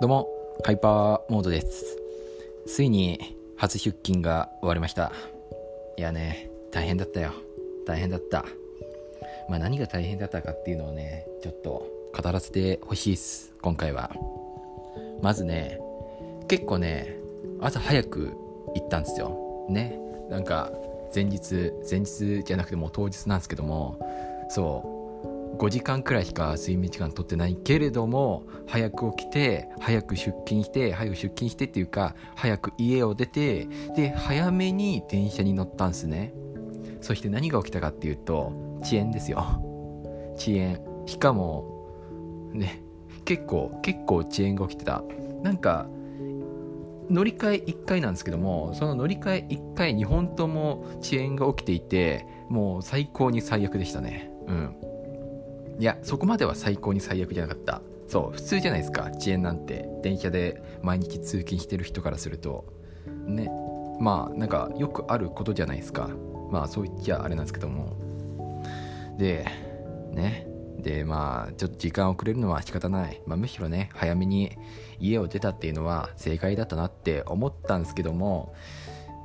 どうも、ハイパーモードです。ついに初出勤が終わりました。いやね、大変だったよ。大変だった。まあ何が大変だったかっていうのをね、ちょっと語らせてほしいです。今回は。まずね、結構ね、朝早く行ったんですよ。ね。なんか、前日、前日じゃなくてもう当日なんですけども、そう、5時間くらいしか睡眠時間取ってないけれども早く起きて早く出勤して早く出勤してっていうか早く家を出てで早めに電車に乗ったんすね。そして何が起きたかっていうと遅延ですよ。遅延。しかもね結構結構遅延が起きてた。なんか乗り換え1回なんですけどもその乗り換え1回2本とも遅延が起きていてもう最高に最悪でしたね。うん。いやそこまでは最高に最悪じゃなかった。そう普通じゃないですか。遅延なんて。電車で毎日通勤してる人からすると。ね。まあなんかよくあることじゃないですか。まあそう言っちゃあれなんですけども。でね。でまあちょっと時間遅れるのは仕方ない、まあ、むしろね早めに家を出たっていうのは正解だったなって思ったんですけども。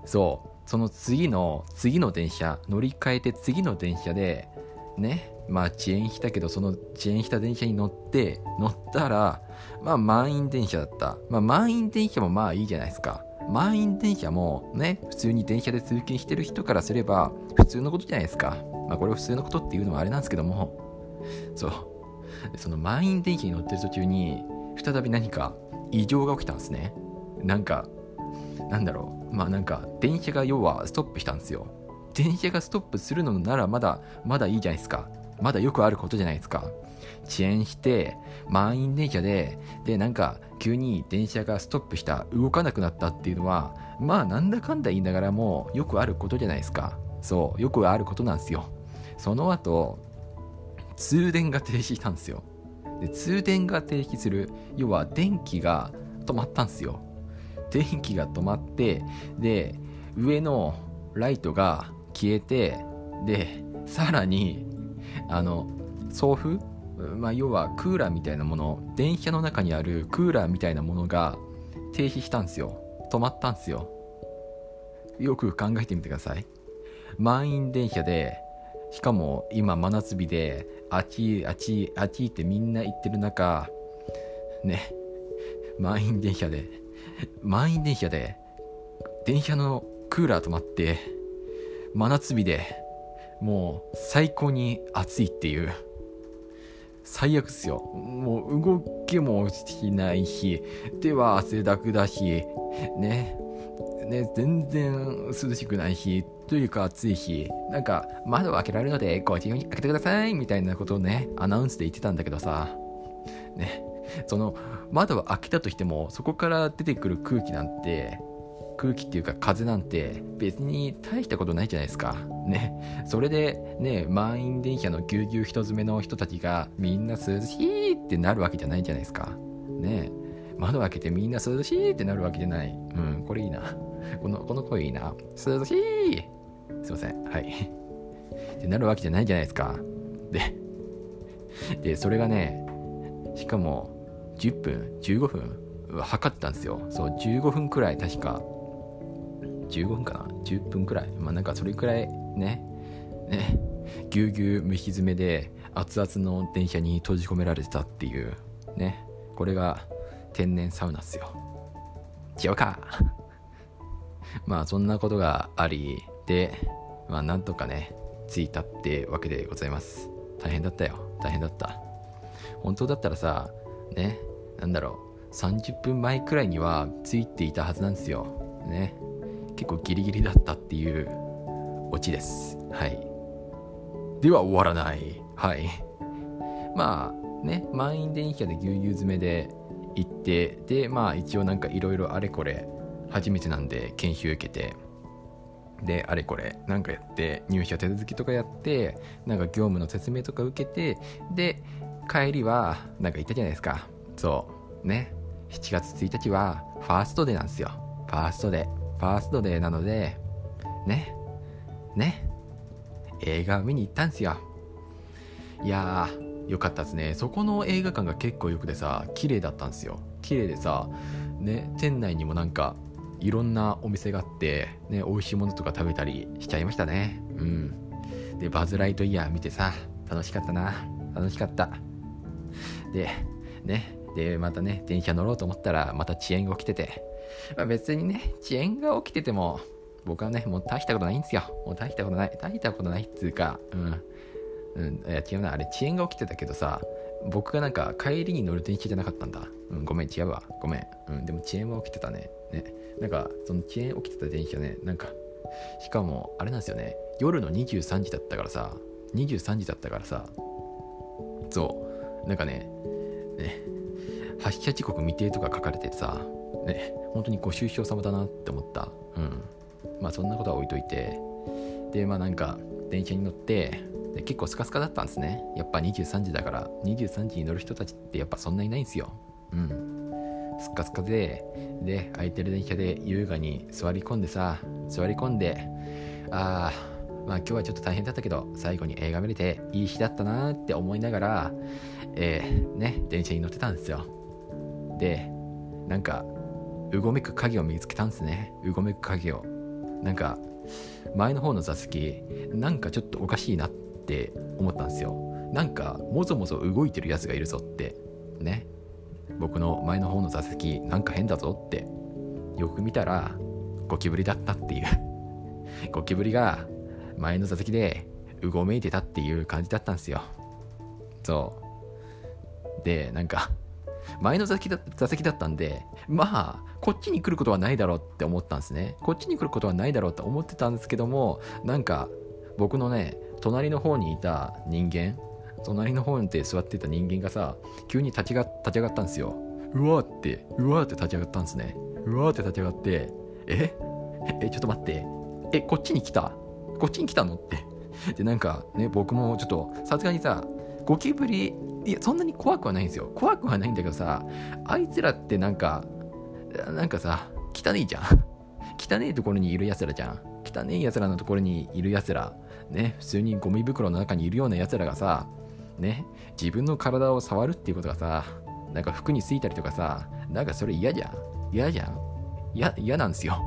そう。その次の次の電車乗り換えて次の電車でね。まあ遅延したけどその遅延した電車に乗って乗ったらまあ満員電車だった。まあ満員電車もまあいいじゃないですか。満員電車もね普通に電車で通勤してる人からすれば普通のことじゃないですか。まあこれ普通のことっていうのはあれなんですけども。そう。その満員電車に乗ってる途中に再び何か異常が起きたんですね。なんかなんだろう。まあなんか電車が要はストップしたんですよ。電車がストップするのならまだまだいいじゃないですか。まだよくあることじゃないですか。遅延して満員電車ででなんか急に電車がストップした動かなくなったっていうのはまあなんだかんだ言いながらもよくあることじゃないですか。そうよくあることなんですよ。その後通電が停止したんですよ。で通電が停止する要は電気が止まったんですよ。電気が止まってで上のライトが消えてでさらにあの送風？まあ、要はクーラーみたいなもの電車の中にあるクーラーみたいなものが停止したんですよ。止まったんですよ。よく考えてみてください。満員電車でしかも今真夏日であちいあちいあちってみんな言ってる中ね満員電車で満員電車で電車のクーラー止まって真夏日でもう最高に暑いっていう。最悪っすよ。もう動きもしないし手は汗だくだしね。ね全然涼しくないしというか暑いしなんか窓を開けられるのでご自由に開けてくださいみたいなことをねアナウンスで言ってたんだけどさ。ね。その窓を開けたとしてもそこから出てくる空気なんて空気っていうか風なんて別に大したことないじゃないですか。ね。それでね満員電車のぎゅうぎゅう人詰めの人たちがみんな涼しいってなるわけじゃないじゃないですか。ね。窓開けてみんな涼しいってなるわけじゃない。うんこれいいな。このこの声いいな。涼しい。すいません。はい。ってなるわけじゃないじゃないですか。ででそれがねしかも10分15分測ったんですよ。そう15分くらい確か。15分かな？10分くらい。まあなんかそれくらいね。ね。ぎゅうぎゅう蒸し詰めで熱々の電車に閉じ込められてたっていう。ね。これが天然サウナっすよ。違うか。まあそんなことがありでまあなんとかね着いたってわけでございます。大変だったよ。大変だった。本当だったらさね。なんだろう。30分前くらいには着いていたはずなんですよ。ね。結構ギリギリだったっていうオチです。はい。では終わらない。はい。まあね満員電車でぎゅうぎゅう詰めで行ってでまあ一応なんかいろいろあれこれ初めてなんで研修受けてであれこれなんかやって入社手続きとかやってなんか業務の説明とか受けてで帰りはなんか言ったじゃないですか。そう。ね。7月1日はファーストデーなんですよ。ファーストデー。ファーストデーなのでねね映画を見に行ったんすよ。いやーよかったですね。そこの映画館が結構よくてさ綺麗だったんですよ。綺麗でさね店内にもなんかいろんなお店があってね美味しいものとか食べたりしちゃいましたね。うん。でバズ・ライトイヤー見てさ楽しかったな。楽しかった。でねでまたね電車乗ろうと思ったらまた遅延が起きてて、まあ、別にね遅延が起きてても僕はねもう大したことないんですよもう大したことない大したことないっつうかうんうん、いや違うなあれ遅延が起きてたけどさ僕がなんか帰りに乗る電車じゃなかったんだ。うん、ごめん、違うわ。ごめん。うん、でも遅延は起きてたね。ね。なんか、その遅延起きてた電車ね、なんか、しかも、あれなんですよね。夜の23時だったからさ、23時だったからさ、そう、なんかね、ね、発車時刻未定とか書かれててさ、ね、本当にご愁傷様だなって思った。うん。まあそんなことは置いといて、で、まあなんか、電車に乗って、で結構スカスカだったんですね。やっぱ23時だから。23時に乗る人たちってやっぱそんないないんですよ。うん。スカスカでで空いてる電車で優雅に座り込んでさ座り込んでああまあ今日はちょっと大変だったけど最後に映画見れていい日だったなって思いながらえー、ね電車に乗ってたんですよ。でなんかうごめく影を見つけたんですね。うごめく影を。なんか前の方の座席なんかちょっとおかしいなって思ったんですよ。なんかもぞもぞ動いてるやつがいるぞって。ね。僕の前の方の座席なんか変だぞって。よく見たらゴキブリだったっていう。ゴキブリが前の座席でうごめいてたっていう感じだったんですよ。そう。でなんか前の座席だ座席だったんでまあこっちに来ることはないだろうって思ったんですね。こっちに来ることはないだろうと思ってたんですけどもなんか僕のね隣の方にいた人間隣の方に座ってた人間がさ急に立ちが立ち上がったんですよ。うわーってうわーって立ち上がったんですね。うわーって立ち上がってえ？えちょっと待って。えこっちに来た？こっちに来たの？って。でなんかね僕もちょっとさすがにさゴキブリいやそんなに怖くはないんですよ。怖くはないんだけどさあいつらってなんかなんかさ汚いじゃん。汚いところにいるやつらじゃん。汚いやつらのところにいるやつらね、普通にゴミ袋の中にいるような奴らがさ、ね、自分の体を触るっていうことがさ、なんか服についたりとかさ、なんかそれ嫌じゃん。嫌じゃん。嫌、嫌なんですよ。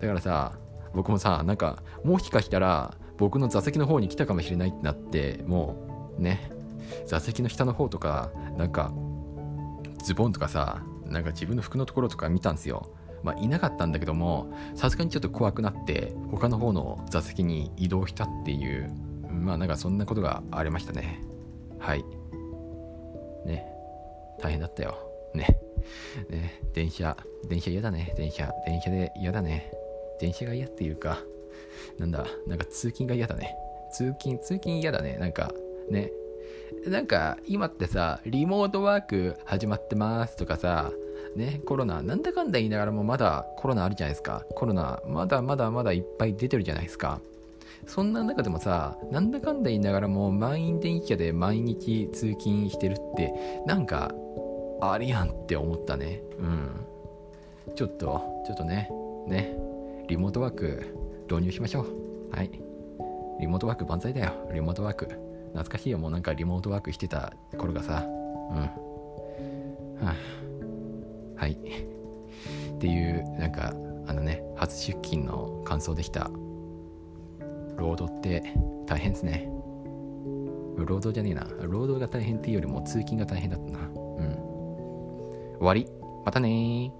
だからさ、僕もさ、なんか、もしかしたら、僕の座席の方に来たかもしれないってなって、もう、ね、座席の下の方とか、なんか、ズボンとかさ、なんか自分の服のところとか見たんですよ。まあ、いなかったんだけどもさすがにちょっと怖くなって他の方の座席に移動したっていうまあなんかそんなことがありましたね。はい。ね。大変だったよ。ね。ね。電車電車嫌だね。電車電車で嫌だね。電車が嫌っていうかなんだなんか通勤が嫌だね。通勤通勤嫌だね。なんかね。なんか今ってさリモートワーク始まってますとかさね、コロナ、なんだかんだ言いながらもまだコロナあるじゃないですか。コロナ、まだまだまだいっぱい出てるじゃないですか。そんな中でもさ、なんだかんだ言いながらも満員電気車で毎日通勤してるって、なんか、ありやんって思ったね。うん。ちょっと、ちょっとね、ね、リモートワーク導入しましょう。はい。リモートワーク万歳だよ。リモートワーク。懐かしいよ。もうなんかリモートワークしてた頃がさ。うん。はあはい。っていう、なんか、あのね、初出勤の感想でした。労働って大変ですね。労働じゃねえな。労働が大変っていうよりも通勤が大変だったな。うん。終わり。またね